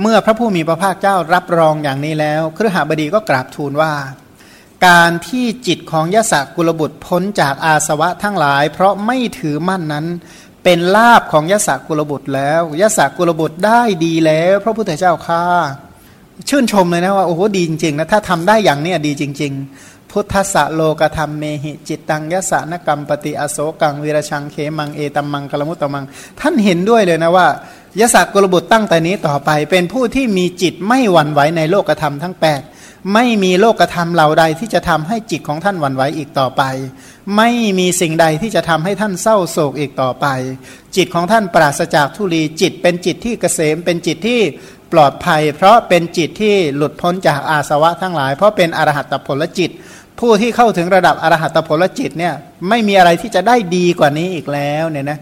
เมื่อพระผู้มีพระภาคเจ้ารับรองอย่างนี้แล้วครหบดีก็กราบทูลว่า การที่จิตของยศกุลบุตรพ้นจากอาสวะทั้งหลาย เพราะไม่ถือมั่นนั้น เป็นลาบของยศกุลบุตรแล้วยศกุลบุตรได้ดีแล้ว พระพุทธเจ้าค่าชื่นชมเลยนะว่าโอ้โหดีจริงๆนะถ้าทำได้อย่างนี้ดีจริง ๆ พุทธะโลกธรรมเมหิจิตตังยสานกรรมปฏิอโศกังวีรชังเขมังเอตัมมังกลมุตตมัง ท่านเห็นด้วยเลยนะว่ายศกุลบุตรตั้งแต่นี้ต่อไป เป็นผู้ที่มีจิตไม่หวั่นไหวในโลกธรรมทั้ง 8 ไม่มีโลกธรรมเหล่าใดที่จะทำให้จิตของท่านหวั่นไหวอีกต่อไป ไม่มีสิ่งใดที่จะทำให้ท่านเศร้าโศกอีกต่อไป จิตของท่านปราศจากทุลีจิตเป็นจิตที่เกษมเป็นจิตที่ปลอดภัย เพราะเป็นจิตที่หลุดพ้นจากอาสวะทั้งหลาย เพราะเป็นอรหัตผลจิต ผู้ที่เข้าถึงระดับอรหัตผลจิตเนี่ยไม่มีอะไรที่จะได้ดีกว่านี้อีกแล้วเนี่ยนะ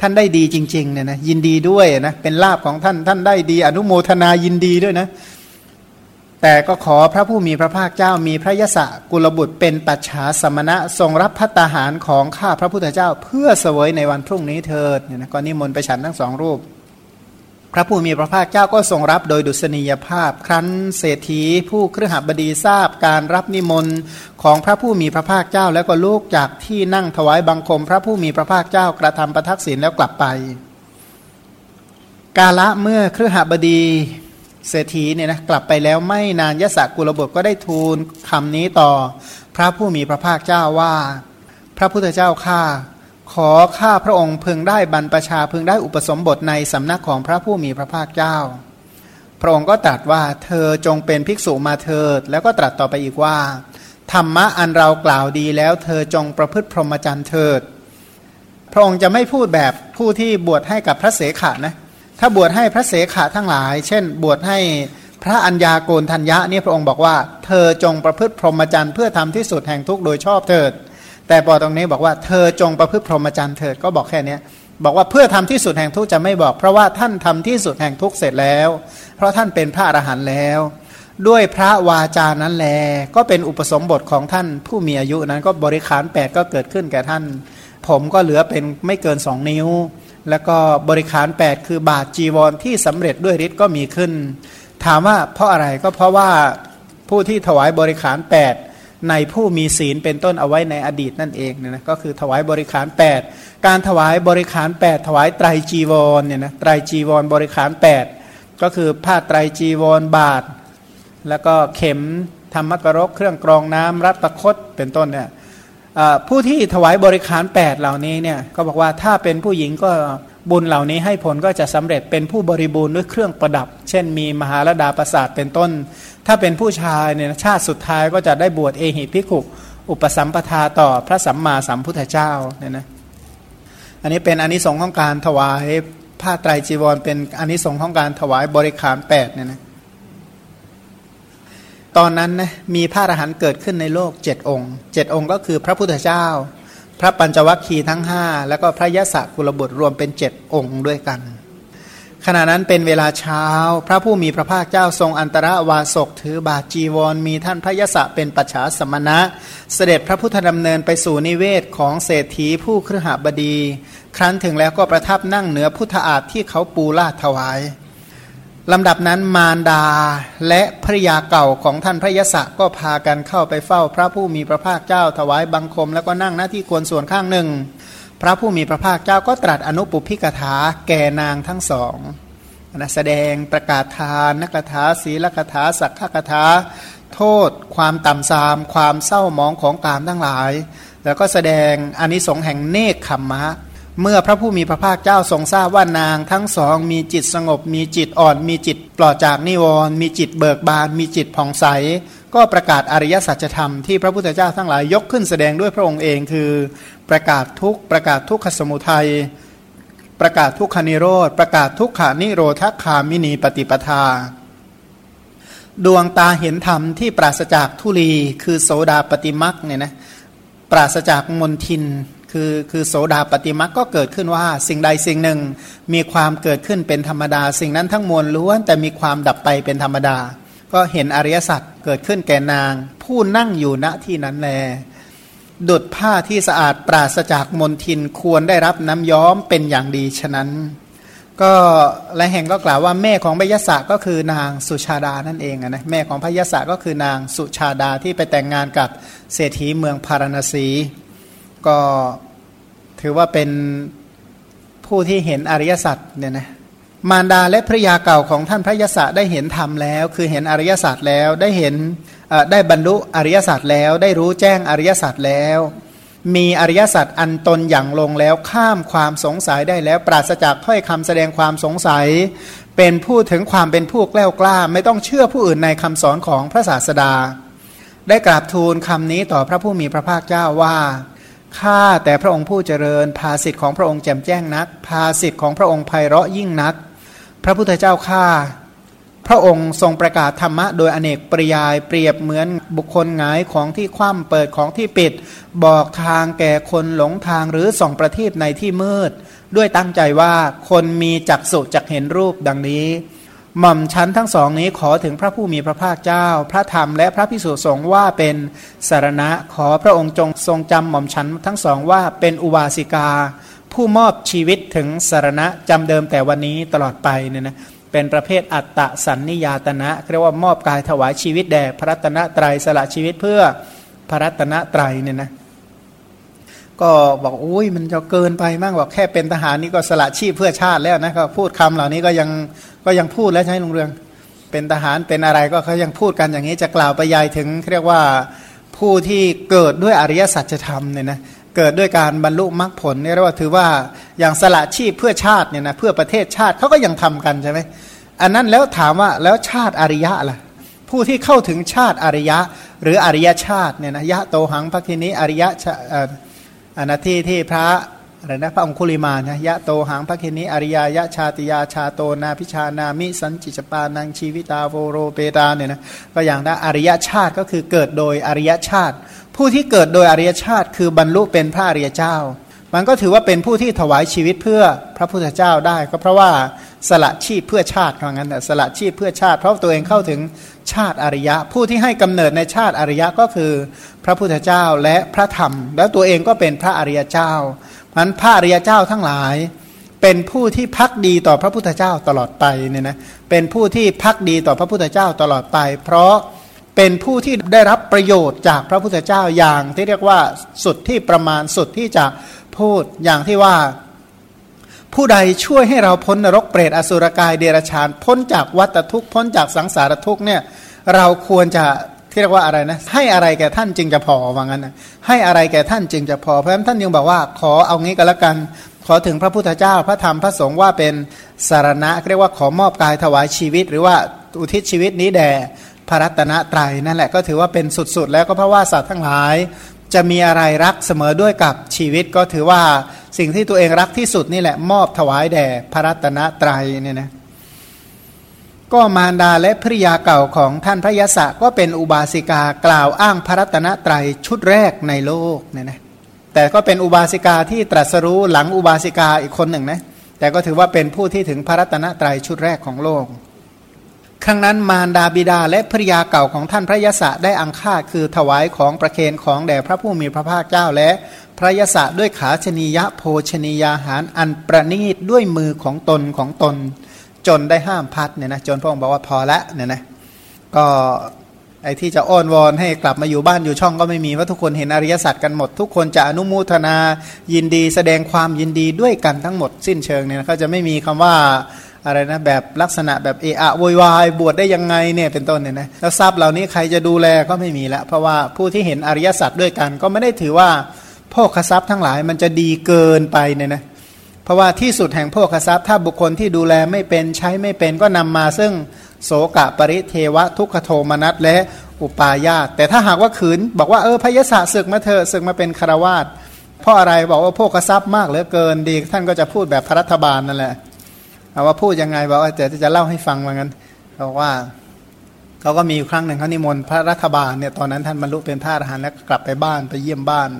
ท่านได้ดีจริงๆเนี่ยนะยินดีด้วยนะเป็นลาบของท่านท่านได้ดี อนุโมทนายินดีด้วยนะ แต่ก็ขอพระผู้มีพระภาคเจ้ามีพระยศกุลบุตรเป็นปัจฉาสมณะทรงรับพัตตาหารของข้าพระพุทธเจ้า เพื่อเสวยในวันพรุ่งนี้เถิดเนี่ยนะก็นิมนต์ไปฉันทั้งสองรูป พระผู้มีพระภาคเจ้าก็ทรงรับโดยดุษณียภาพ ครั้นเศรษฐีผู้เครือหบดีทราบการรับนิมนต์ของพระผู้มีพระภาคเจ้าแล้วก็ลูกจากที่นั่งถวายบังคม พระผู้มีพระภาคเจ้ากระทำประทักษิณแล้วกลับไป กาละเมื่อเครือหบดีเศรษฐีเนี่ยนะกลับไปแล้วไม่นานยศกุลบุตรก็ได้ทูลคำนี้ต่อ พระผู้มีพระภาคเจ้าว่า พระพุทธเจ้าข้า ขอข้าพระองค์พึงได้บรรพชาพึงได้อุปสมบทในสำนักของพระผู้มีพระภาคเจ้า พระองค์ก็ตรัสว่าเธอจงเป็นภิกษุมาเถิด แล้วก็ตรัสต่อไปอีกว่า ธรรมะอันเรากล่าวดีแล้ว เธอจงประพฤติพรหมจรรย์เถิด พระองค์จะไม่พูดแบบผู้ที่บวชให้กับพระเสขะนะถ้าบวชให้พระเสขะทั้งหลาย เช่น บวชให้พระัญญาโกนทัญญะนี่พระองค์บอกว่า เธอจงประพฤติพรหมจรรย์เพื่อทำที่สุดแห่งทุกโดยชอบเถิด แต่พอตรงนี้บอกว่าเธอจงประพฤติพรหมจรรย์เถิดก็บอกแค่นี้บอกว่าเพื่อทำที่สุดแห่งทุกจะไม่บอก เพราะว่าท่านทำที่สุดแห่งทุกเสร็จแล้ว เพราะท่านเป็นพระอรหันต์แล้ว ด้วยพระวาจานั้นแล ก็เป็นอุปสมบทของท่านผู้มีอายุนั้นก็บริขารแปดก็เกิดขึ้นแก่ท่าน ผมก็เหลือเป็นไม่เกินสองนิ้ว แล้วก็บริขารแปดคือบาทจีวรที่สำเร็จด้วยฤทธิ์ก็มีขึ้น ถามว่าเพราะอะไรก็เพราะว่าผู้ที่ถวายบริขารแปด ในผู้มีศีลเป็นต้นเอาไว้ในอดีตนั่นเองเนี่ยนะก็คือถวายบริขาร 8 การถวายบริขาร 8 ถวายไตรจีวรเนี่ยนะไตรจีวรบริขาร 8 ก็คือผ้าไตรจีวรบาท แล้วก็เข็มธรรมกรกเครื่องกรองน้ำรัตคตเป็นต้นเนี่ยผู้ที่ถวายบริขาร 8 เหล่านี้เนี่ยก็บอกว่าถ้าเป็นผู้หญิงก็บุญเหล่านี้ให้ผลก็จะสำเร็จเป็นผู้บริบูรณ์ด้วยเครื่องประดับ เช่นมีมหาลดาประสาทเป็นต้น ถ้าเป็นผู้ชายเนี่ยชาติสุดท้ายก็จะได้บวชเอหิพิขุอุปสัมปทาต่อพระสัมมาสัมพุทธเจ้าเนี่ยนะอันนี้เป็นอนนิสงส์ของการถวายผ้าไตรจีวร เป็นอนนิสงส์ของการถวายบริขารแปดเนี่ยนะตอนนั้นนะมีพระอรหันต์เกิดขึ้นในโลกเจ็ดองค์เจ็ดองค์ก็คือพระพุทธเจ้า พระปัญจวัคคีย์ทั้งห้าแล้วก็พระยะศกุลบุตรรวมเป็นเจ็ดองค์ด้วยกัน ขณะนั้นเป็นเวลาเช้า พระผู้มีพระภาคเจ้าทรงอันตรวาสกถือบาจีวร มีท่านพระยศเป็นปัจฉาสมณะ เสด็จพระพุทธดำเนินไปสู่นิเวศของเศรษฐีผู้ครหบดี ครั้นถึงแล้วก็ประทับนั่งเหนือพุทธอาฏที่เขาปูลาดถวายลำดับนั้นมารดาและภริยาเก่าของท่านพระยศก็พากันเข้าไปเฝ้า พระผู้มีพระภาคเจ้าถวายบังคม แล้วก็นั่งหน้าที่ควรส่วนข้างหนึ่ง พระผู้มีพระภาคเจ้าก็ตรัสอนุปุพิกถาแก่นางทั้งสองนะแสดงประกาศทานนักถาศีลกถาสักขกถาโทษ ความต่ำทราม ความเศร้ามองของกามทั้งหลาย แล้วก็แสดงอนิสงส์แห่งเนคขมมะ เมื่อพระผู้มีพระภาคเจ้าทรงทราบว่านางทั้งสอง มีจิตสงบ มีจิตอ่อน มีจิตปลอดจากนิวรณ์มีจิตเบิกบาน มีจิตผ่องใส ก็ประกาศอริยสัจธรรมที่พระพุทธเจ้าทั้งหลายยกขึ้นแสดงด้วยพระองค์เองคือ ประกาศทุกประกาศทุกขสมุทัย ประกาศทุกขานิโรธ ประกาศทุกขานิโรธคามินีปฏิปทา ดวงตาเห็นธรรมที่ปราศจากทุลี คือโสดาปฏิมักเนี่ยนะปราศจากมนทินคือคือโสดาปฏิมักก็เกิดขึ้นว่า สิ่งใดสิ่งหนึ่งมีความเกิดขึ้นเป็นธรรมดา สิ่งนั้นทั้งมวลล้วน แต่มีความดับไปเป็นธรรมดา ก็เห็นอริยสัจเกิดขึ้นแก่นาง ผู้นั่งอยู่ณที่นั้นแล ดุดผ้าที่สะอาดปราศจากมลทินควรได้รับน้ำย้อมเป็นอย่างดีฉะนั้น ก็และแห่งก็กล่าวว่าแม่ของพยศก็คือนางสุชาดานั่นเองนะแม่ของพยศก็คือนางสุชาดาที่ไปแต่งงานกับเศรษฐีเมืองพาราณสี ก็ถือว่าเป็นผู้ที่เห็นอริยสัจเนี่ยนะ มารดาและภระยาเก่าของท่านพระยศได้เห็นธรรมแล้ว คือเห็นอริยศาสัจแล้วได้เห็นได้บรรลุอริยศาสัจแล้ว ได้รู้แจ้งอริยศาสัจแล้ว มีอริยศาสัจอันตนอย่างลงแล้วข้ามความสงสัยได้แล้ว ปราศจากถ้อยคำแสดงความสงสัย เป็นผู้ถึงความเป็นผู้แกล้ากล้า ไม่ต้องเชื่อผู้อื่นในคำสอนของพระศาสดา ได้กราบทูลคำนี้ต่อพระผู้มีพระภาคเจ้าว่าข้าแต่พระองค์ผู้เจริญภาสิทธิ์ของพระองค์แจ่มแจ้งนักภาสิทธิ์ของพระองค์ไพเราะยิ่งนัก พระพุทธเจ้าข้าพระองค์ทรงประกาศธรรมะโดยอเนกปริยายเปรียบเหมือนบุคคลหงายของที่คว่ำเปิดของที่ปิด บอกทางแก่คนหลงทางหรือส่องประทีปในที่มืด ด้วยตั้งใจว่าคนมีจักสุจักเห็นรูปดังนี้หม่อมชั้นทั้งสองนี้ขอถึงพระผู้มีพระภาคเจ้า พระธรรมและพระพิสุสงฆ์ว่าเป็นสารณะขอพระองค์จงทรงจำหม่อมชั้นทั้งสองว่าเป็นอุบาสิกา ผู้มอบชีวิตถึงสารณะจำเดิมแต่วันนี้ตลอดไปเนี่ยนะเป็นประเภทอัตตะสันนิยาตนะเรียกว่ามอบกายถวายชีวิตแด่พระรัตนตรัยสละชีวิตเพื่อพระรัตนตรัยเนี่ยนะก็บอกอุ้ยมันจะเกินไปมากบอกแค่เป็นทหารนี่ก็สละชีพเพื่อชาติแล้วนะก็พูดคำเหล่านี้ก็ยังก็ยังพูดแล้วใช่ลุงเรือง เป็นทหารเป็นอะไรก็เขายังพูดกันอย่างนี้จะกล่าวไปยายถึงเรียกว่าผู้ที่เกิดด้วยอริยสัจธรรมเนี่ยนะเเกิดด้วยการบรรลุมรรคผลเนี่เรียกว่าถือว่าอย่างสละชีพเพื่อชาติเนี่ยนะเพื่อประเทศชาติเขาก็ยังทำกันใช่ไหมอันนั้นแล้วถามว่าแล้วชาติอริยะล่ะผู้ที่เข้าถึงชาติอริยะ หรืออริยชาติเนี่ยนะยะโตหังพระคินิอริยะอันที่ที่พระอะไรนะพระองคุลิมานะยะโตหังพระคินิอริยายะชาติยาชาโตนาพิชานามิสันจิจปานังชีวิตาโวโรเปตาเนี่ยนะก็อย่างนั้นอริยชาติก็คือเกิดโดยอริยชาติ ผู้ที่เกิดโดยอริยชาติ คือบรรลุเป็นพระอริยเจ้า มันก็ถือว่าเป็นผู้ที่ถวายชีวิตเพื่อพระพุทธเจ้าได้ ก็เพราะว่าสละชีพเพื่อชาติว่างั้นสละชีพเพื่อชาติ เพราะตัวเองเข้าถึงชาติอริยะ ผู้ที่ให้กำเนิดในชาติอริยะก็คือพระพุทธเจ้าและพระธรรม แล้วตัวเองก็เป็นพระอริยเจ้ามันพระอริยเจ้าทั้งหลาย เป็นผู้ที่พักดีต่อพระพุทธเจ้าตลอดไปเนี่ยนะเป็นผู้ที่พักดีต่อพระพุทธเจ้าตลอดไป เพราะ เป็นผู้ที่ได้รับประโยชน์จากพระพุทธเจ้าอย่างที่เรียกว่าสุดที่ประมาณสุดที่จะพูดอย่างที่ว่า ผู้ใดช่วยให้เราพ้นนรกเปรตอสุรกายเดรัจฉานพ้นจากวัฏทุกข์พ้นจากสังสารทุกข์เนี่ยเราควรจะที่เรียกว่าอะไรนะให้อะไรแก่ท่านจึงจะพอว่างั้นนะให้อะไรแก่ท่านจึงจะพอเพราะฉะนั้นท่านยังบอกว่าขอเอางี้ก็แล้วกัน ขอถึงพระพุทธเจ้าพระธรรมพระสงฆ์ว่าเป็นสารณะเรียกว่าขอมอบกายถวายชีวิต หรือว่าอุทิศชีวิตนี้แด่ พระรัตนตรัยนั่นแหละก็ถือว่าเป็นสุดๆ แล้วก็เพราะว่าสัตว์ทั้งหลาย จะมีอะไรรักเสมอด้วยกับชีวิตก็ถือว่าสิ่งที่ตัวเองรักที่สุดนี่แหละมอบถวายแด่พระรัตนตรัยเนี่ยนะก็มารดาและภริยาเก่าของท่านพระยศก็เป็นอุบาสิกากล่าวอ้างพระรัตนตรัยชุดแรกในโลกเนี่ยนะแต่ก็เป็นอุบาสิกาที่ตรัสรู้หลังอุบาสิกาอีกคนหนึ่งนะแต่ก็ถือว่าเป็นผู้ที่ถึงพระรัตนตรัยชุดแรกของโลก ครั้งนั้นมารดาบิดาและภริยาเก่าของท่านพระยศได้อังคาคือถวายของประเคนของแด่พระผู้มีพระภาคเจ้าและพระยศด้วยขาชนียะโภชนียาหารอันประณีตด้วยมือของตนของตน จนได้ห้ามพัดเนี่ยนะจนพระองค์บอกว่าพอละเนี่ยนะก็ไอ้ที่จะอ้อนวอนให้กลับมาอยู่บ้านอยู่ช่องก็ไม่มีว่าะทุกคนเห็นอริยสัจกันหมด ทุกคนจะอนุโมทนายินดีแสดงความยินดีด้วยกันทั้งหมดสิ้นเชิงเนี่ยเขาจะไม่มีคำว่า อะไรนะแบบลักษณะแบบเอะอะโวยวายบวชได้ยังไงเนี่ยเป็นต้นเนี่ยนะแล้วทรัพย์เหล่านี้ใครจะดูแลก็ไม่มีละเพราะว่าผู้ที่เห็นอริยสัจด้วยกัน ก็ไม่ได้ถือว่าพวกทรัพย์ทั้งหลายมันจะดีเกินไปเนี่ยนะเพราะว่าที่สุดแห่งโภคทรัพย์ถ้าบุคคลที่ดูแลไม่เป็นใช้ไม่เป็นก็นำมาซึ่งโสกะปริเทวะทุกขโทมนัสและอุปาญาตแต่ถ้าหากว่าขืน บอกว่าเออพยศศึกมาเถอะศึกมาเป็นคารวาสเพราะอะไรบอกว่าโภคทรัพย์มากเหลือเกินดี ท่านก็จะพูดแบบพระรัฐบาลนั่นแหละ เอาว่าพูดยังไงบอกว่าจะจะเล่าให้ฟังว่างั้นบอกว่าเขาก็มีอยู่ครั้งหนึ่งเขานิมนต์พระรัฐบาลเนี่ยตอนนั้นท่านบรรลุเป็นพระอรหันต์แล้วกลับไปบ้านไปเยี่ยมบ้าน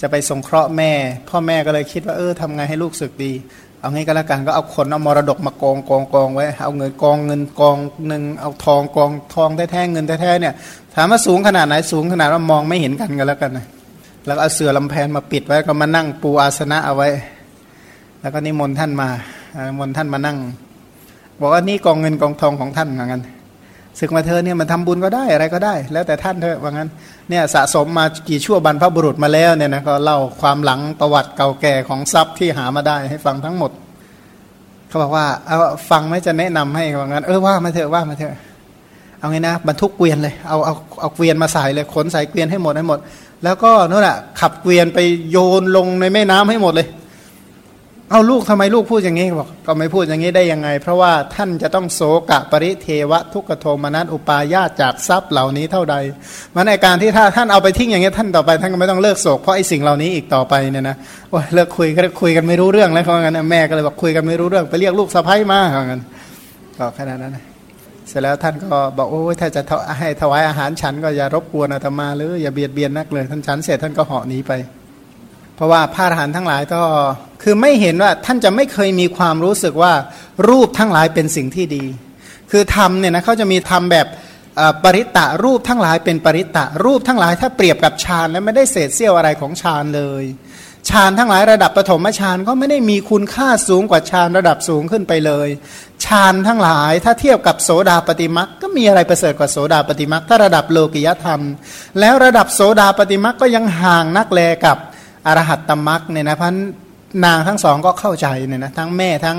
จะไปสงเคราะห์แม่ พ่อแม่ก็เลยคิดว่าเออทำไงให้ลูกศึกดี เอางี้ก็แล้วกันก็เอาคนเอามรดกมากองกองกองไว้ เอาเงินกองเงินกองหนึ่งเอาทองกองทองแท้ๆเงินแท้ๆเนี่ยถามว่าสูงขนาดไหนสูงขนาดว่ามองไม่เห็นกันกันแล้วกันนะแล้วเอาเสือลำแพนมาปิดไว้ก็มานั่งปูอาสนะเอาไว้ แล้วก็นิมนต์ท่านมา มนท่านมานั่ง บอกว่านี่กองเงินกองทองของท่านเหมือนกันศึกมาเธอเนี่ยมันทำบุญก็ได้อะไรก็ได้ แล้วแต่ท่านเถอะว่างั้นเนี่ยสะสมมากี่ชั่วบรรพบุรุษมาแล้วเนี่ยนะก็เล่าความหลังประวัติเก่าแก่ของทรัพย์ที่หามาได้ให้ฟังทั้งหมด เขาบอกว่าเอาฟังไม่จะแนะนำให้ว่างั้น เออว่ามาเถอะว่ามาเถอะเอาไงนะบรรทุกเกวียนเลยเอาเอาเอาเกวียนมาใส่เลยขนใส่เกวียนให้หมดให้หมด แล้วก็นู่นแหะขับเกวียนไปโยนลงในแม่น้ำให้หมดเลย เอาลูกทำไมลูกพูดอย่างนี้บอกก็ไม่พูดอย่างนี้ได้ยังไง เพราะว่าท่านจะต้องโศกะปริเทวะทุกขโทมนัสอุปายาจากทรัพย์เหล่านี้เท่าใด มันในการที่ถ้าท่านเอาไปทิ้งอย่างนี้ท่านต่อไป ท่านก็ไม่ต้องเลิกโศกเพราะไอ้สิ่งเหล่านี้อีกต่อไปเนี่ยนะโอ้ยเลิกคุยก็คุยกันไม่รู้เรื่องแล้วเขางั้นแม่ก็เลยบอกคุยกันไม่รู้เรื่องไปเรียกลูกสะพ้ายมาเขางั้นก็แค่นั้นนะเสร็จแล้วท่านก็บอกโอ้ยถ้าจะให้ถวายอาหารฉันก็อย่ารบกวนอาตมาหรืออย่าเบียดเบียนนักเลยท่านฉันเสร็จท่านก็เหาะหนีไป เพราะว่าพระอรหันต์ทั้งหลายก็คือไม่เห็นว่าท่านจะไม่เคยมีความรู้สึกว่ารูปทั้งหลายเป็นสิ่งที่ดี คือธรรมเนี่ยนะเขาจะมีธรรมแบบปริตตะรูปทั้งหลายเป็นปริตตะรูปทั้งหลายถ้าเปรียบกับฌานแล้วไม่ได้เศษเสี้ยวอะไรของฌานเลยฌานทั้งหลายระดับปฐมฌานก็ไม่ได้มีคุณค่าสูงกว่าฌานระดับสูงขึ้นไปเลยฌานทั้งหลายถ้าเทียบกับโสดาปฏิมักก็มีอะไรประเสริฐกว่าโสดาปฏิมักถ้าระดับโลกิยธรรม แล้วระดับโสดาปฏิมักก็ยังห่างนักแลกับ อรหัตตมักเนี่ยนะพันนางทั้งสองก็เข้าใจเนี่ยนะทั้งแม่ทั้ง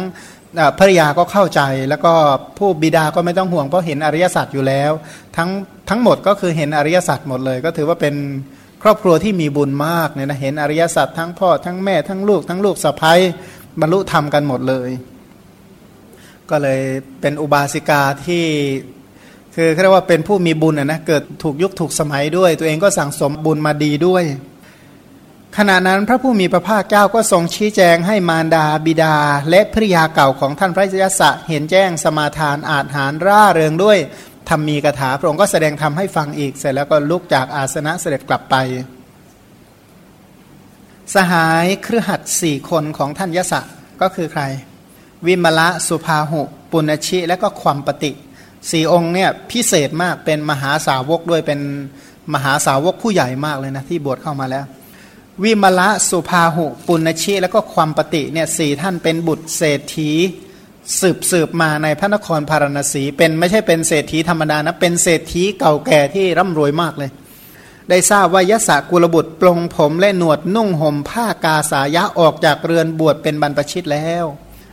ภริยาก็เข้าใจ แล้วก็ผู้บิดาก็ไม่ต้องห่วงเพราะเห็นอริยสัจอยู่แล้ว ทั้งทั้งหมดก็คือเห็นอริยสัจหมดเลย ก็ถือว่าเป็นครอบครัวที่มีบุญมากเนี่ยนะเห็นอริยสัจทั้งพ่อทั้งแม่ทั้งลูกทั้งลูกสะพ้ายบรรลุธรรมกันหมดเลย ก็เลยเป็นอุบาสิกาที่คือเรียกว่าเป็นผู้มีบุญนะเกิดถูกยุคถูกสมัยด้วย ตัวเองก็สั่งสมบุญมาดีด้วย ขณะนั้นพระผู้มีพระภาคเจ้าก็ทรงชี้แจงให้มารดาบิดา และภริยาเก่าของท่านพระยศะเห็นแจ้งสมาทานอาจหารร่าเริงด้วยธรรมมีกถาพระองค์ก็แสดงธรรมให้ฟังอีกเสร็จแล้วก็ลุกจากอาสนะเสด็จกลับไป สหายเครือขัดสี่คนของท่านยศะก็คือใคร วิมละสุภาหุ ปุณชิและก็ความปฏิสี่องค์เนี่ยพิเศษมากเป็นมหาสาวกด้วยเป็นมหาสาวกผู้ใหญ่มากเลยนะที่บวชเข้ามาแล้ว วิมละสุภาหุ ปุณชีแล้วก็ความปฏิเนี่ยสี่ท่านเป็นบุตรเศรษฐี สืบสืบมาในพระนครพาราณสี เป็นไม่ใช่เป็นเศรษฐีธรรมดานะเป็นเศรษฐีเก่าแก่ที่ร่ำรวยมากเลย ได้ทราบว่ายศกุลบุตรปลงผมและหนวดนุ่งห่มผ้ากาสายะออกจากเรือนบวชเป็นบรรพชิตแล้ว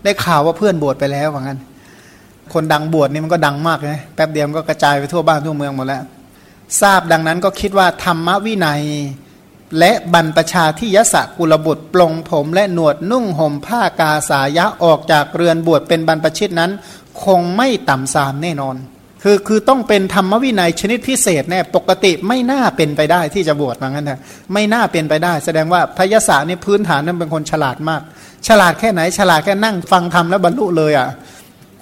ได้ข่าวว่าเพื่อนบวชไปแล้วว่างั้น คนดังบวชนี่มันก็ดังมากเลยแป๊บเดียวก็กระจายไปทั่วบ้านทั่วเมืองหมดแล้ว ทราบดังนั้นก็คิดว่าธรรมวินัย และบรรปชาที่ยศกุลบุตรปลงผมและหนวดนุ่งห่มผ้ากาสายะออกจากเรือนบวชเป็นบรรพชิตนั้น คงไม่ต่ำสามแน่นอน คือคือต้องเป็นธรรมวินัยชนิดพิเศษแน่ปกติไม่น่าเป็นไปได้ที่จะบวชมางั้นนะไม่น่าเป็นไปได้ แสดงว่าพยศนี่พื้นฐานนั้นเป็นคนฉลาดมาก ฉลาดแค่ไหนฉลาดแค่นั่งฟังธรรมแล้วบรรลุเลยอะ่ะ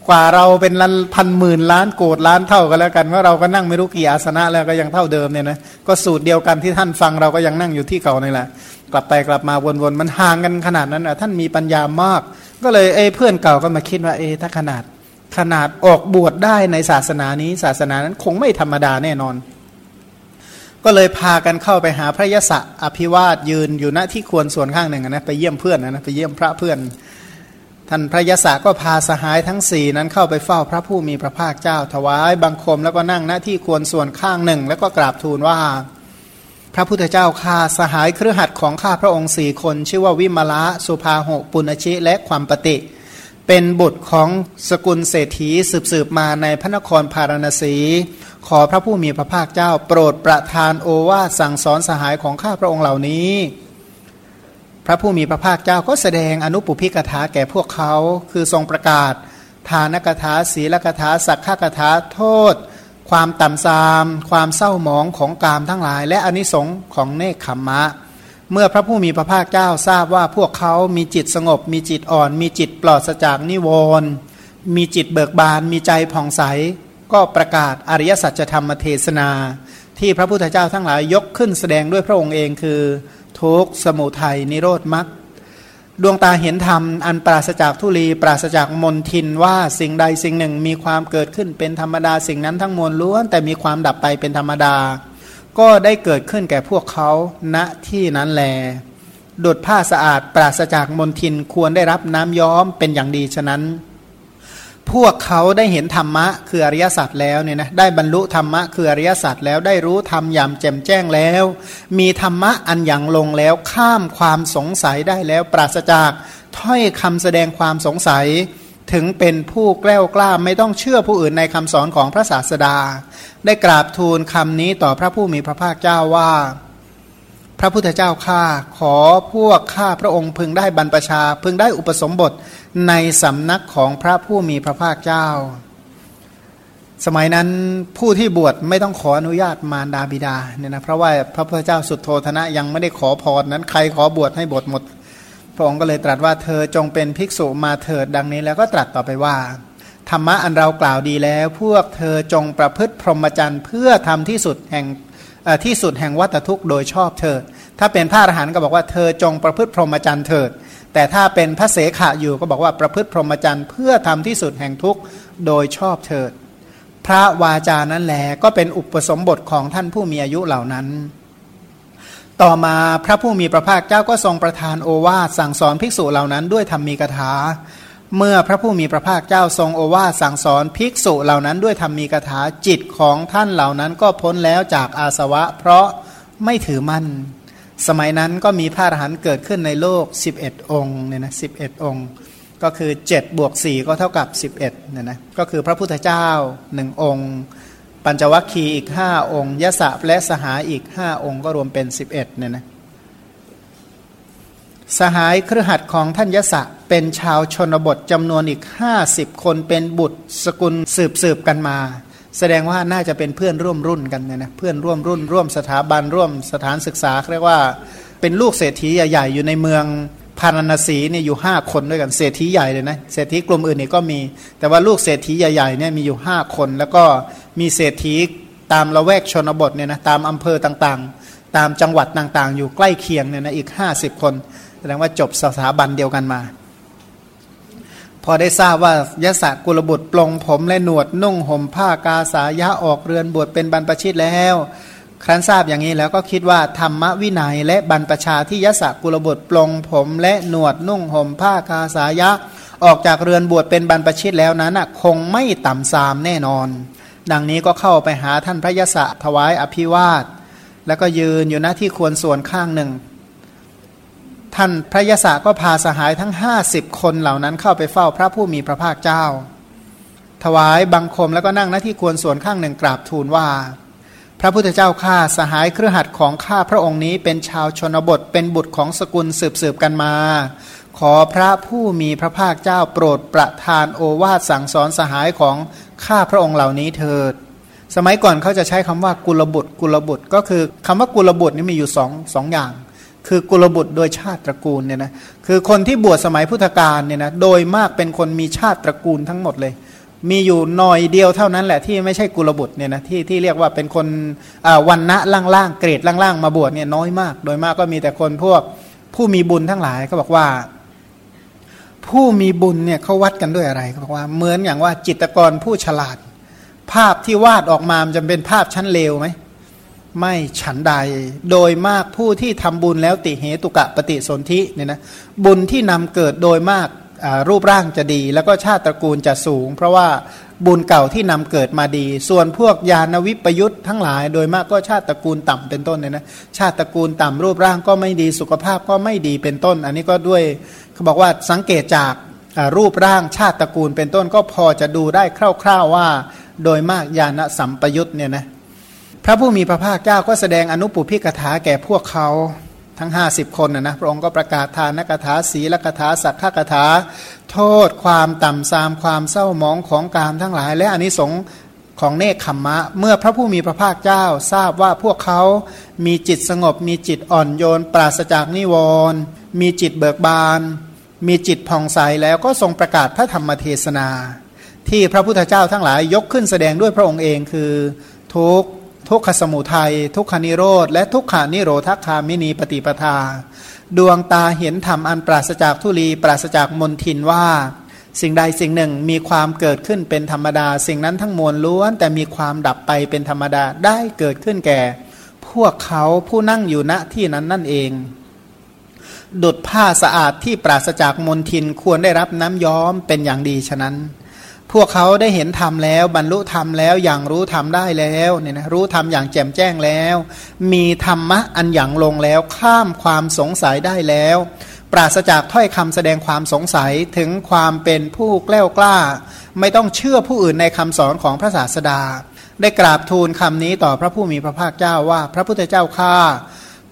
กว่าเราเป็นล้านพันหมื่นล้านโกดล้านเท่ากันแล้วกันว่าเราก็นั่งไม่รู้กี่อาสนะแล้วก็ยังเท่าเดิมเนี่ยนะก็สูตรเดียวกันที่ท่านฟังเราก็ยังนั่งอยู่ที่เก่านี่แหละ กลับไปกลับมาวนๆมันห่างกันขนาดนั้นอะท่านมีปัญญามาก ก็เลยเอ้เพื่อนเก่าก็มาคิดว่าเอ้ถ้าขนาดขนาดออกบวชได้ในศาสนานี้ ศาสนานั้นคงไม่ธรรมดาแน่นอน ก็เลยพากันเข้าไปหาพระยศอภิวาทยืนอยู่ณที่ควรส่วนข้างหนึ่งนะไปเยี่ยมเพื่อนนะไปเยี่ยมพระเพื่อน ท่านพระยศก็พาสหายทั้งสี่นั้นเข้าไปเฝ้าพระผู้มีพระภาคเจ้า ถวายบังคมแล้วก็นั่งหน้าที่ควรส่วนข้างหนึ่ง แล้วก็กราบทูลว่า พระพุทธเจ้าข้าสหายเครือขัดของข้าพระองค์สี่คน ชื่อว่าวิมละสุภาหกปุณชิและความปฏิ เป็นบุตรของสกุลเศรษฐีสืบสืบมาในพระนครพาราณสี ขอพระผู้มีพระภาคเจ้า โปรดประทานโอวาสสั่งสอนสหายของข้าพระองค์เหล่านี้ พระผู้มีพระภาคเจ้าก็แสดงอนุปุพิกถาแก่พวกเขา คือทรงประกาศ ทานกถาศีลกถาสักขกถาโทษ ความต่ำซาม ความเศร้าหมองของกามทั้งหลาย และอนิสงของเนคขมมะ เมื่อพระผู้มีพระภาคเจ้าทราบว่าพวกเขามีจิตสงบ มีจิตอ่อน มีจิตปลอดจากนิวรณ์มีจิตเบิกบาน มีใจผ่องใส ก็ประกาศอริยสัจธรรมเทศนา ที่พระพุทธเจ้าทั้งหลายยกขึ้นแสดงด้วยพระองค์เองคือทุกสมุทัยนิโรธมรรคดวงตาเห็นธรรมอันปราศจากทุลี ปราศจากมนทินว่าสิ่งใดสิ่งหนึ่งมีความเกิดขึ้นเป็นธรรมดาสิ่งนั้นทั้งมวลล้วน แต่มีความดับไปเป็นธรรมดา ก็ได้เกิดขึ้นแก่พวกเขาณที่นั้นแลดุดผ้าสะอาดปราศจากมลทินควรได้รับน้ำย้อมเป็นอย่างดีฉะนั้น พวกเขาได้เห็นธรรมะคืออริยสัจแล้วเนี่ยนะได้บรรลุธรรมะคืออริยสัจแล้วได้รู้ธรรมยามแจ่มแจ้งแล้ว มีธรรมะอันอย่างลงแล้วข้ามความสงสัยได้แล้ว ปราศจากถ้อยคำแสดงความสงสัย ถึงเป็นผู้แกล้วกล้าไม่ต้องเชื่อผู้อื่นในคำสอนของพระศาสดา ได้กราบทูลคำนี้ต่อพระผู้มีพระภาคเจ้าว่า พระพุทธเจ้าข้าขอพวกข้าพระองค์พึงได้บรรพชา พึงได้อุปสมบทในสำนักของพระผู้มีพระภาคเจ้า สมัยนั้นผู้ที่บวชไม่ต้องขออนุญาตมารดาบิดาเนี่ยนะเพราะว่าพระพุทธเจ้าสุดโทธนะยังไม่ได้ขอพรนั้นใครขอบวชให้บวชหมด พระองค์ก็เลยตรัสว่าเธอจงเป็นภิกษุมาเถิดดังนี้แล้วก็ตรัสต่อไปว่าธรรมะอันเรากล่าวดีแล้ว พวกเธอจงประพฤติพรหมจรรย์เพื่อทำที่สุดแห่ง ที่สุดแห่งวัตทุกข์โดยชอบเถิด ถ้าเป็นพระอรหันต์ก็บอกว่าเธอจงประพฤติพรหมจรรย์เถิด แต่ถ้าเป็นพระเสขะอยู่ก็บอกว่าประพฤติพรหมจรรย์เพื่อทำที่สุดแห่งทุกข์โดยชอบเถิด พระวาจานั้นแหลก็เป็นอุปสมบทของท่านผู้มีอายุเหล่านั้น ต่อมาพระผู้มีพระภาคเจ้าก็ทรงประทานโอวาทสั่งสอนภิกษุเหล่านั้นด้วยธรรมีกถา เมื่อพระผู้มีพระภาคเจ้าทรงโอวาสสั่งสอนภิกษุเหล่านั้นด้วยธรรมีกถาจิตของท่านเหล่านั้นก็พ้นแล้วจากอาสวะ เพราะไม่ถือมั่น สมัยนั้นก็มีพระอรหันต์เกิดขึ้นในโลก 11 องค์เนี่ยนะสิองค์ ก็คือ7บวก4ก็เท่ากับ 11เนี่ยนะก็คือพระพุทธเจ้าหนึ่งองค์ ปัญจวัคคีย์อีก 5 องค์ยะสะและสหายอีก 5 องค์ก็รวมเป็น 11เนี่ยนะ สหายเครือขัดของท่านยศะเป็นชาวชนบทจำนวนอีกห้าสิบคนเป็นบุตรสกุลสืบสืบกันมา แสดงว่าน่าจะเป็นเพื่อนร่วมรุ่นกันเนี่ยนะเพื่อนร่วมรุ่น ร่วมสถาบันร่วมสถานศึกษาเรียกว่าเป็นลูกเศรษฐีใหญ่ๆอยู่ในเมืองพาราณสีเนี่ยอยู่ห้าคนด้วยกันเศรษฐีใหญ่เลยนะเศรษฐีกลุ่มอื่นนี่ก็มี แต่ว่าลูกเศรษฐีใหญ่ๆเนี่ยมีอยู่ห้าคน แล้วก็มีเศรษฐีตามละแวกชนบทเนี่ยนะตามอำเภอต่างๆ ตามจังหวัดต่างๆ อยู่ใกล้เคียงเนี่ยนะอีกห้าสิบคน แสดงว่าจบสถาบันเดียวกันมา พอได้ทราบว่ายะสะกุลบุตรปลงผมและหนวดนุ่งห่มผ้ากาสายะออกเรือนบวชเป็นบรรพชิตแล้ว ครั้นทราบอย่างนี้แล้วก็คิดว่าธรรมวินัยและบรรพชาที่ยะสะกุลบุตรปลงผมและหนวดนุ่งห่มผ้ากาสายะออกจากเรือนบวชเป็นบรรพชิตแล้วนั้นคงไม่ต่ำซามแน่นอน ดังนี้ก็เข้าไปหาท่านพระยะสะถวายอภิวาท แล้วก็ยืนอยู่หน้าที่ควรส่วนข้างหนึ่ง ท่านพระยศก็พาสหายทั้งห้าสิบคนเหล่านั้นเข้าไปเฝ้าพระผู้มีพระภาคเจ้า ถวายบังคมแล้วก็นั่งหน้าที่ควรส่วนข้างหนึ่งกราบทูลว่า พระพุทธเจ้าข้าสหายเครือขัดของข้าพระองค์นี้เป็นชาวชนบทเป็นบุตรของสกุลสืบสืบกันมา ขอพระผู้มีพระภาคเจ้าโปรดประทานโอวาทสั่งสอนสหายของข้าพระองค์เหล่านี้เถิด สมัยก่อนเขาจะใช้คำว่ากุลบุตรกุลบุตรก็คือคำว่ากุลบุตรนี่มีอยู่สองสองอย่าง คือกุลบุตรโดยชาติตระกูลเนี่ยนะคือคนที่บวชสมัยพุทธกาลเนี่ยนะโดยมากเป็นคนมีชาติตระกูลทั้งหมดเลย มีอยู่หน่อยเดียวเท่านั้นแหละที่ไม่ใช่กุลบุตรเนี่ยนะที่ที่เรียกว่าเป็นคนวันณะล่างๆเกรดล่างๆ มาบวชเนี่ยน้อยมาก โดยมากก็มีแต่คนพวกผู้มีบุญทั้งหลายเขาบอกว่า ผู้มีบุญเนี่ยเขาวัดกันด้วยอะไรเขาบอกว่าเหมือนอย่างว่าจิตกรผู้ฉลาด ภาพที่วาดออกมาจะเป็นภาพชั้นเลวไหม ไม่ฉันใด โดยมากผู้ที่ทำบุญแล้วติเหตุกะปฏิสนธิเนี่ยนะบุญที่นำเกิดโดยมากรูปร่างจะดี แล้วก็ชาติตระกูลจะสูง เพราะว่าบุญเก่าที่นำเกิดมาดี ส่วนพวกยานวิปยุทธ์ทั้งหลาย โดยมากก็ชาติตระกูลต่ำเป็นต้นเนี่ยนะชาติตระกูลต่ำรูปร่างก็ไม่ดีสุขภาพก็ไม่ดีเป็นต้น อันนี้ก็ด้วยเขาบอกว่าสังเกตจากรูปร่างชาติตระกูลเป็นต้นก็พอจะดูได้คร่าว ๆว่า โดยมากยานสัมปยุทธ์เนี่ยนะ ระผู้มีพระภาคเจ้าก็แสดงอนุปุพิกถาแก่พวกเขาทั้ง 50 คนนะนะพระองค์ก็ประกาศทานนักถาศีลกถาสักขกถา โทษความต่ำซามความเศร้าหมองของกามทั้งหลาย และอนนิสงของเนคขมมะ เมื่อพระผู้มีพระภาคเจ้าทราบว่าพวกเขามีจิตสงบ มีจิตอ่อนโยน ปราศจากนิวรณ์มีจิตเบิกบาน มีจิตผ่องใสแล้วก็ทรงประกาศพระธรรมเทศนา ที่พระพุทธเจ้าทั้งหลายยกขึ้นแสดงด้วยพระองค์เองคือทุก ทุกขสมุทัยทุกขานิโรธและทุกขานิโรธคามินีปฏิปทา ดวงตาเห็นธรรมอันปราศจากทุลี ปราศจากมนทินว่า สิ่งใดสิ่งหนึ่งมีความเกิดขึ้นเป็นธรรมดา สิ่งนั้นทั้งมวลล้วน แต่มีความดับไปเป็นธรรมดาได้เกิดขึ้นแก่ พวกเขาผู้นั่งอยู่ณที่นั้นนั่นเอง ดุดผ้าสะอาดที่ปราศจากมลทินควรได้รับน้ำย้อมเป็นอย่างดีฉะนั้น พวกเขาได้เห็นธรรมแล้ว บรรลุธรรมแล้วอย่างรู้ธรรมได้แล้วเนี่ยนะรู้ธรรมอย่างแจ่มแจ้งแล้ว มีธรรมะอันอย่างลงแล้วข้ามความสงสัยได้แล้ว ปราศจากถ้อยคำแสดงความสงสัยถึงความเป็นผู้แกล้วกล้า ไม่ต้องเชื่อผู้อื่นในคำสอนของพระศาสดา ได้กราบทูลคำนี้ต่อพระผู้มีพระภาคเจ้าว่า พระพุทธเจ้าข้า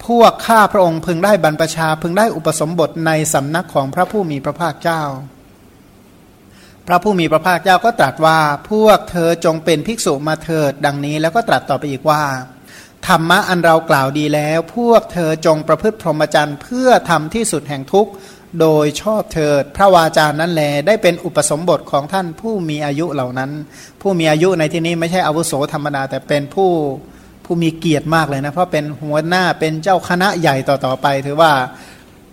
พวกข้าพระองค์พึงได้บรรพชาพึงได้อุปสมบทในสำนักของพระผู้มีพระภาคเจ้า พระผู้มีพระภาคเจ้าก็ตรัสว่าพวกเธอจงเป็นภิกษุมาเถิดดังนี้ แล้วก็ตรัสต่อไปอีกว่า ธรรมะอันเรากล่าวดีแล้ว พวกเธอจงประพฤติพรหมจรรย์เพื่อทำที่สุดแห่งทุกข์ โดยชอบเถิด พระวาจานั้นแลได้เป็นอุปสมบทของท่านผู้มีอายุเหล่านั้น ผู้มีอายุในที่นี้ไม่ใช่อาวุโสธรรมดาแต่เป็นผู้ผู้มีเกียรติมากเลยนะเพราะเป็นหัวหน้าเป็นเจ้าคณะใหญ่ต่อๆไปถือว่า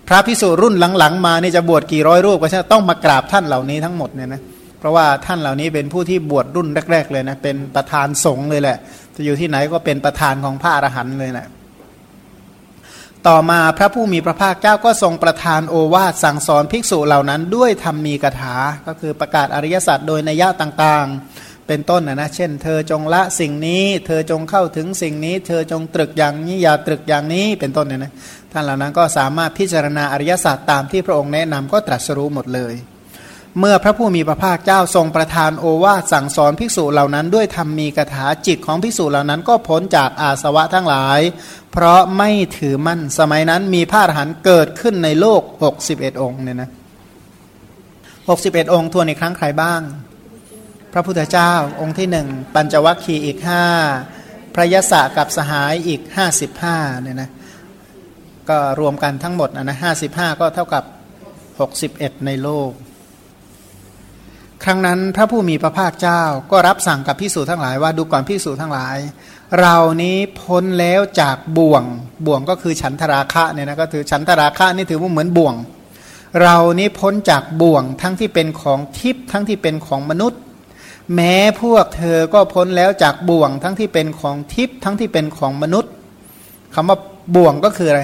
พระพิสุรุ่นหลังๆ มานี่จะบวชกี่ร้อยรูปก็ใช่ต้องมากราบท่านเหล่านี้ทั้งหมดเนี่ยนะเพราะว่าท่านเหล่านี้เป็นผู้ที่บวชรุ่นแรก ๆ เลยนะเป็นประธานสงฆ์เลยแหละ จะอยู่ที่ไหนก็เป็นประธานของพระอรหันต์เลยแหละต่อมาพระผู้มีพระภาคเจ้าก็ทรงประทานโอวาทสั่งสอนภิกษุเหล่านั้นด้วยธรรมมีกถา ก็คือประกาศอริยสัจโดยนัยยะต่างๆ เป็นต้นนะนะเช่น เธอจงละสิ่งนี้ เธอจงเข้าถึงสิ่งนี้ เธอจงตรึกอย่างนี้อย่าตรึกอย่างนี้เป็นต้นเนี่ยนะท่านเหล่านั้นก็สามารถพิจารณาอริยศาสตร์ตามที่พระองค์แนะนำก็ตรัสรู้หมดเลย เมื่อพระผู้มีพระภาคเจ้าทรงประทานโอวาทสั่งสอนภิกษุเหล่านั้นด้วยธรรมมีกถาจิตของภิกษุเหล่านั้นก็พ้นจากอาสวะทั้งหลาย เพราะไม่ถือมั่นสมัยนั้นมีพระอรหันต์เกิดขึ้นในโลก 61 องค์เนี่ยนะ61 องค์ทวนในครั้งใครบ้าง พระพุทธเจ้าองค์ที่หนึ่งปัญจวัคคีย์อีกห้าพระยศกับสหายอีกห้าสิบห้าเนี่ยนะก็รวมกันทั้งหมดนะนะห้าสิบห้าก็เท่ากับหกสิบเอ็ดในโลก ครั้งนั้นพระผู้มีพระภาคเจ้าก็รับสั่งกับพิสูจทั้งหลายว่าดูก่อนพิสูจทั้งหลาย เรานี้พ้นแล้วจากบ่วงบ่วงก็คือฉันทราคะเนี่ยนะก็ถือฉันทราคะนี่ถือว่าเหมือนบ่วง เรานี้พ้นจากบ่วงทั้งที่เป็นของทิพย์ทั้งที่เป็นของมนุษย์ แม้พวกเธอก็พ้นแล้วจากบ่วงทั้งที่เป็นของทิพย์ทั้งที่เป็นของมนุษย์คำว่าบ่วงก็คืออะไร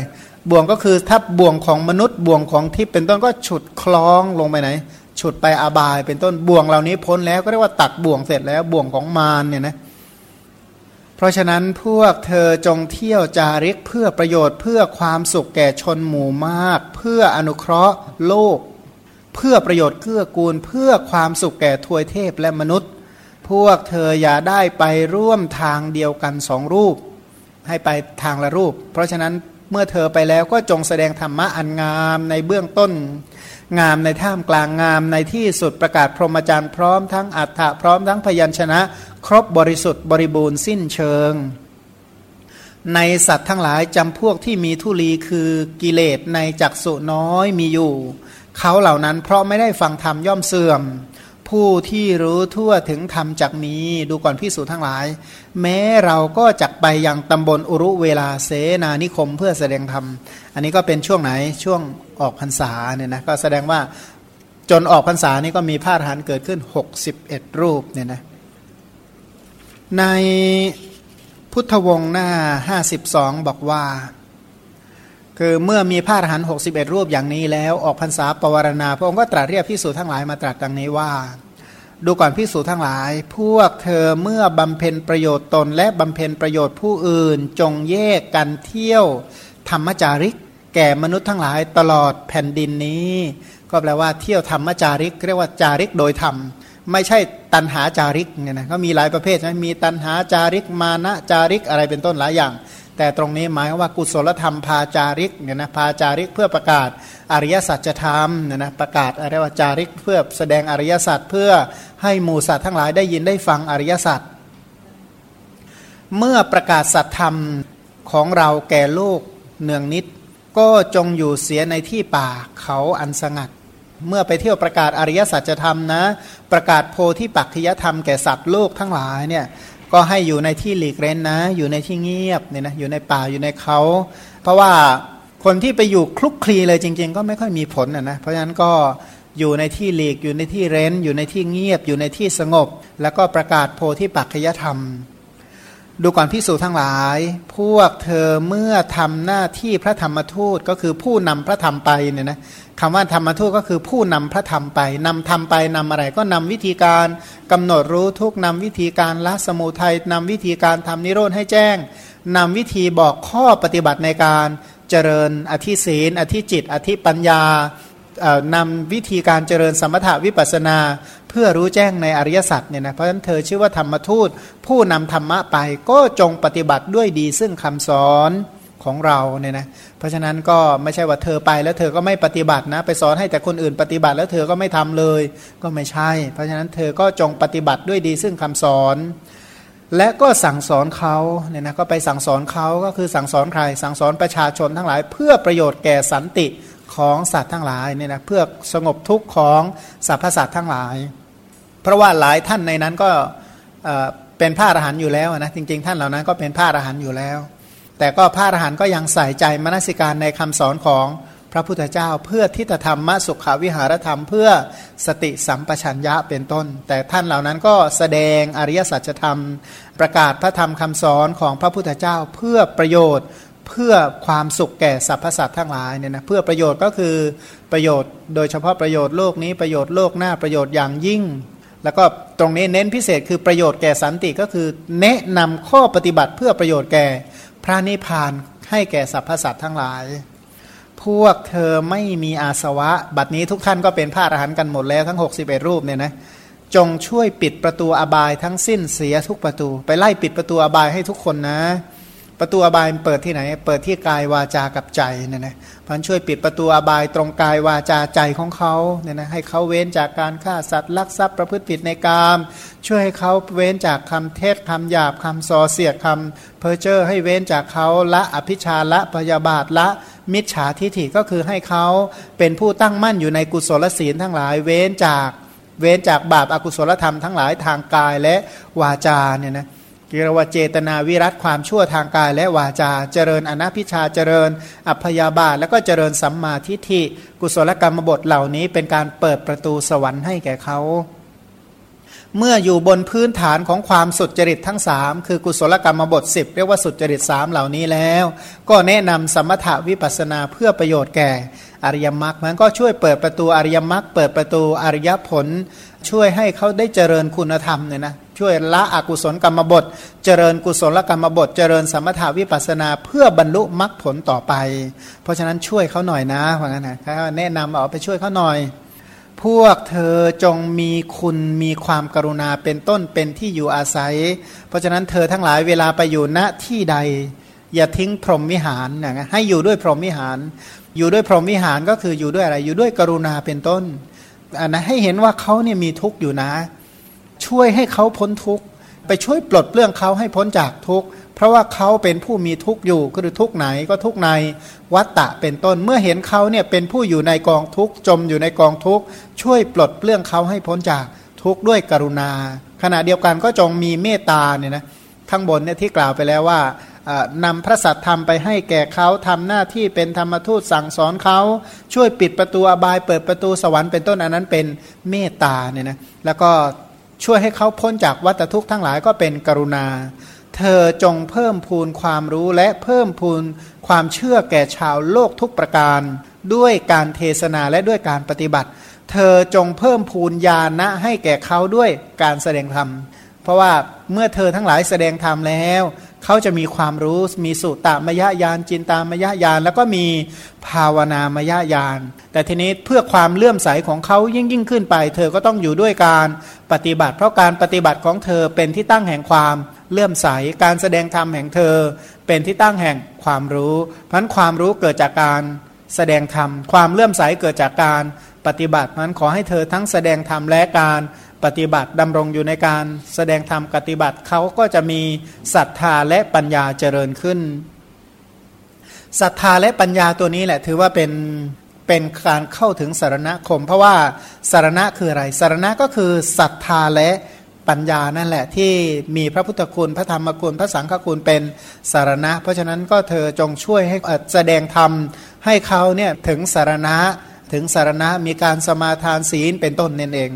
บ่วงก็คือถ้าบ่วงของมนุษย์ บ่วงของทิพย์เป็นต้นก็ฉุดคล้องลงไปไหน ฉุดไปอาบาย เป็นต้นบ่วงเหล่านี้พ้นแล้วก็เรียกว่าตักบ่วงเสร็จแล้วบ่วงของมารเนี่ยนะเพราะฉะนั้นพวกเธอจงเที่ยวจาริกเพื่อประโยชน์เพื่อความสุขแก่ชนหมู่มาก เพื่ออนุเคราะห์โลก เพื่อประโยชน์เกื้อกูลเพื่อความสุขแก่ทวยเทพและมนุษย์ พวกเธออย่าได้ไปร่วมทางเดียวกันสองรูป ให้ไปทางละรูป เพราะฉะนั้นเมื่อเธอไปแล้วก็จงแสดงธรรมะอันงามในเบื้องต้น งามในท่ามกลางงามในที่สุดประกาศพรหมจรรย์พร้อมทั้งอัฏฐะพร้อมทั้งพยัญชนะ ครบบริสุทธิ์บริบูรณ์สิ้นเชิง ในสัตว์ทั้งหลายจำพวกที่มีทุลีคือกิเลสในจักสุน้อยมีอยู่ เขาเหล่านั้นเพราะไม่ได้ฟังธรรมย่อมเสื่อม ผู้ที่รู้ทั่วถึงธรรมจากนี้ดูก่อนพิสูจทั้งหลาย แม้เราก็จักไปยังตำบลอุรุเวลาเสนานิคมเพื่อแสดงธรรม อันนี้ก็เป็นช่วงไหนช่วงออกพรรษาเนี่ยนะก็แสดงว่าจนออกพรรษานี่ก็มีพาทหารเกิดขึ้น 61 รูปเนี่ยนะในพุทธวงศ์หน้า 52 บอกว่า คือเมื่อมีพระอรหันต์หกสิบเอ็ดรูปอย่างนี้แล้วออกพรรษาปวารณา พระองค์ก็ตรัสเรียกพิสูจทั้งหลายมาตรัสดังนี้ว่า ดูก่อนพิสูจทั้งหลาย พวกเธอเมื่อบำเพ็ญประโยชน์ตน และบำเพ็ญประโยชน์ผู้อื่น จงแยกกันเที่ยวธรรมจาริก แก่มนุษย์ทั้งหลายตลอดแผ่นดินนี้ ก็แปลว่าเที่ยวธรรมจาริก เรียกว่าจาริกโดยธรรมไม่ใช่ตันหาจาริกเนี่ยนะก็มีหลายประเภทนะมีตันหาจาริกมานะจาริกอะไรเป็นต้นหลายอย่าง แต่ตรงนี้หมายว่ากุศลธรรมพาจาริกเนี่ยนะพาจาริกเพื่อประกาศอริยสัจธรรมเนี่ยนะประกาศอะไรว่าจาริกเพื่อแสดงอริยสัจเพื่อให้หมู่สัตว์ทั้งหลายได้ยินได้ฟังอริยสัจเมื่อประกาศสัจธรรมของเราแก่โลกเนืองนิด ก็จงอยู่เสียในที่ป่าเขาอันสงัด เมื่อไปเที่ยวประกาศอริยสัจธรรมนะ ประกาศโพธิปักขิยธรรมแก่สัตว์โลกทั้งหลายเนี่ย ก็ให้อยู่ในที่หลีกเร้นนะ อยู่ในที่เงียบเนี่ยนะอยู่ในป่าอยู่ในเขา เพราะว่าคนที่ไปอยู่คลุกคลีเลยจริง ๆ ก็ไม่ค่อยมีผลนะนะเพราะฉะนั้นก็อยู่ในที่หลีกอยู่ในที่เร้น อยู่ในที่เงียบ อยู่ในที่สงบ แล้วก็ประกาศโพธิปัจจยธรรม ดูก่อนพิสูจทั้งหลาย พวกเธอเมื่อทำหน้าที่พระธรรมทูตก็คือผู้นำพระธรรมไปเนี่ยนะคำว่าธรรมทูตก็คือผู้นำพระธรรมไปนำธรรมไปนำอะไรก็นำวิธีการกำหนดรู้ทุกนำวิธีการละสมุทัยนำวิธีการทำนิโรธให้แจ้งนำวิธีบอกข้อปฏิบัติในการเจริญอธิศีลอธิจิต อธิปัญญา นำวิธีการเจริญสมถาวิปัสนา เพื่อรู้แจ้งในอริยสัจเนี่ยนะเพราะฉะนั้นเธอชื่อว่าธรรมทูต ผู้นำธรรมะไปก็จงปฏิบัติด้วยดีซึ่งคำสอนของเราเนี่ยนะเพราะฉะนั้นก็ไม่ใช่ว่าเธอไปแล้วเธอก็ไม่ปฏิบัตินะไปสอนให้แต่คนอื่นปฏิบัติแล้วเธอก็ไม่ทำเลยก็ไม่ใช่ เพราะฉะนั้นเธอก็จงปฏิบัติด้วยดีซึ่งคำสอน และก็สั่งสอนเขาเนี่ยนะก็ไปสั่งสอนเขาก็คือสั่งสอนใคร สั่งสอนประชาชนทั้งหลาย เพื่อประโยชน์แก่สันติ ของสัตว์ทั้งหลายเนี่ยนะเพื่อสงบทุกข์ของสรรพสัตว์ทั้งหลาย เพราะว่าหลายท่านในนั้นก็เป็นพระอรหันต์อยู่แล้วนะจริง ๆ ท่านเหล่านั้นก็เป็นพระอรหันต์อยู่แล้ว แต่ก็พระอรหันต์ก็ยังใส่ใจมนสิการในคำสอนของพระพุทธเจ้า เพื่อทิฏฐธรรมสุขวิหารธรรม เพื่อสติสัมปชัญญะเป็นต้น แต่ท่านเหล่านั้นก็แสดงอริยสัจธรรม ประกาศพระธรรมคำสอนของพระพุทธเจ้า เพื่อประโยชน์ เพื่อความสุขแก่สรรพสัตว์ทั้งหลายเนี่ยนะเพื่อประโยชน์ก็คือประโยชน์โดยเฉพาะประโยชน์โลกนี้ประโยชน์โลกหน้าประโยชน์อย่างยิ่ง แล้วก็ตรงนี้เน้นพิเศษคือประโยชน์แก่สันติก็คือแนะนำข้อปฏิบัติเพื่อประโยชน์แก่พระนิพพานให้แก่สรรพสัตว์ทั้งหลาย พวกเธอไม่มีอาสวะ บัดนี้ทุกท่านก็เป็นพระอรหันต์กันหมดแล้วทั้ง 61 รูปเนี่ยนะจงช่วยปิดประตูอบายทั้งสิ้นเสียทุกประตู ไปไล่ปิดประตูอบายให้ทุกคนนะ ประตูอบายเปิดที่ไหน เปิดที่กายวาจากับใจเนี่ยนะพันช่วยปิดประตูอบายตรงกายวาจาใจของเขาเนี่ยนะให้เขาเว้นจากการฆ่าสัตว์ลักทรัพย์ประพฤติผิดในกาม ช่วยให้เขาเว้นจากคำเทศคำหยาบคำซอเสียดคำเพอเจอร์ให้เว้นจากเขาละอภิชาละพยาบาทละมิจฉาทิฐิก็คือให้เขาเป็นผู้ตั้งมั่นอยู่ในกุศลศีลทั้งหลาย เว้นจากเว้นจากบาปอากุศลธรรมทั้งหลายทางกายและวาจาเนี่ยนะ กิรวเจตนาวิรัตความชั่วทางกายและวาจา เจริญอนัพิชาเจริญ อัพยาบาท แล้วก็เจริญสัมมาทิฏฐิกุศลกรรมบทเหล่านี้เป็นการเปิดประตูสวรรค์ให้แก่เขา เมื่ออยู่บนพื้นฐานของความสุจริตทั้งสามคือกุศลกรรมบท 10 เรียกว่าสุจริตสามเหล่านี้แล้ว ก็แนะนำสมถวิปัสนาเพื่อประโยชน์แก่อริยมรรคมันก็ช่วยเปิดประตูอริยมรรคเปิดประตูอริยผล ช่วยให้เขาได้เจริญคุณธรรมเนี่ยนะ ช่วยละอกุศลกรรมบท เจริญกุศลกรรมบท เจริญสมถาวิปัสนาเพื่อบรรลุมรรคผลต่อไป เพราะฉะนั้นช่วยเขาหน่อยนะว่างั้นนะแนะนำเอาไปช่วยเขาหน่อย พวกเธอจงมีคุณมีความกรุณาเป็นต้นเป็นที่อยู่อาศัย เพราะฉะนั้นเธอทั้งหลายเวลาไปอยู่ณที่ใด อย่าทิ้งพรหมวิหารนะให้อยู่ด้วยพรหมวิหาร อยู่ด้วยพรหมวิหารก็คืออยู่ด้วยอะไรอยู่ด้วยกรุณาเป็นต้นอันนะให้เห็นว่าเขาเนี่ยมีทุกข์อยู่นะ ช่วยให้เขาพ้นทุกข์ไปช่วยปลดเปลื้องเขาให้พ้นจากทุกข์เพราะว่าเขาเป็นผู้มีทุกข์อยู่ก็คือทุกข์ไหนก็ทุกข์ในวัตตะเป็นต้นเมื่อเห็นเขาเนี่ยเป็นผู้อยู่ในกองทุกข์จมอยู่ในกองทุกข์ช่วยปลดเปลื้องเขาให้พ้นจากทุกข์ด้วยกรุณา ขณะเดียวกันก็จงมีเมตตาเนี่ยนะข้างบนเนี่ยที่กล่าวไปแล้วว่านำพระสัตธรรมไปให้แก่เขาทำหน้าที่เป็นธรรมทูตสั่งสอนเขาช่วยปิดประตูอบายเปิดประตูสวรรค์เป็นต้นอันนั้นเป็นเมตตาเนี่ยนะแล้วก็ ช่วยให้เขาพ้นจากวัฏทุกข์ทั้งหลายก็เป็นกรุณา เธอจงเพิ่มพูนความรู้และเพิ่มพูนความเชื่อแก่ชาวโลกทุกประการ ด้วยการเทศนาและด้วยการปฏิบัติ เธอจงเพิ่มพูนญาณะให้แก่เขาด้วยการแสดงธรรม เพราะว่าเมื่อเธอทั้งหลายแสดงธรรมแล้ว เขาจะมีความรู้มีสุตตามยญาณจินตามยญาณแล้วก็มีภาวนามยญาณแต่ทีนี้เพื่อความเลื่อมใสของเขายิ่งยิ่งขึ้นไป เธอก็ต้องอยู่ด้วยการปฏิบัติ เพราะการปฏิบัติของเธอเป็นที่ตั้งแห่งความเลื่อมใส การแสดงธรรมแห่งเธอ เป็นที่ตั้งแห่งความรู้เพราะนั้นความรู้เกิดจากการแสดงธรรมความเลื่อมใสเกิดจากการปฏิบัติฉะนั้นขอให้เธอทั้งแสดงธรรมและการ ปฏิบัติดำรงอยู่ในการแสดงธรรมปฏิบัติเขาก็จะมีศรัทธาและปัญญาเจริญขึ้นศรัทธาและปัญญาตัวนี้แหละ ถือว่าเป็นเป็นการเข้าถึงสารณคม เพราะว่าสารณะคืออะไรสารณะก็คือศรัทธาและปัญญานั่นแหละที่มีพระพุทธคุณพระธรรมคุณพระสังฆคุณเป็นสารณะ เพราะฉะนั้นก็เธอจงช่วยให้แสดงธรรมให้เขาเนี่ยถึงสารณะถึงสารณะมีการสมาทานศีลเป็นต้นนั่นเอง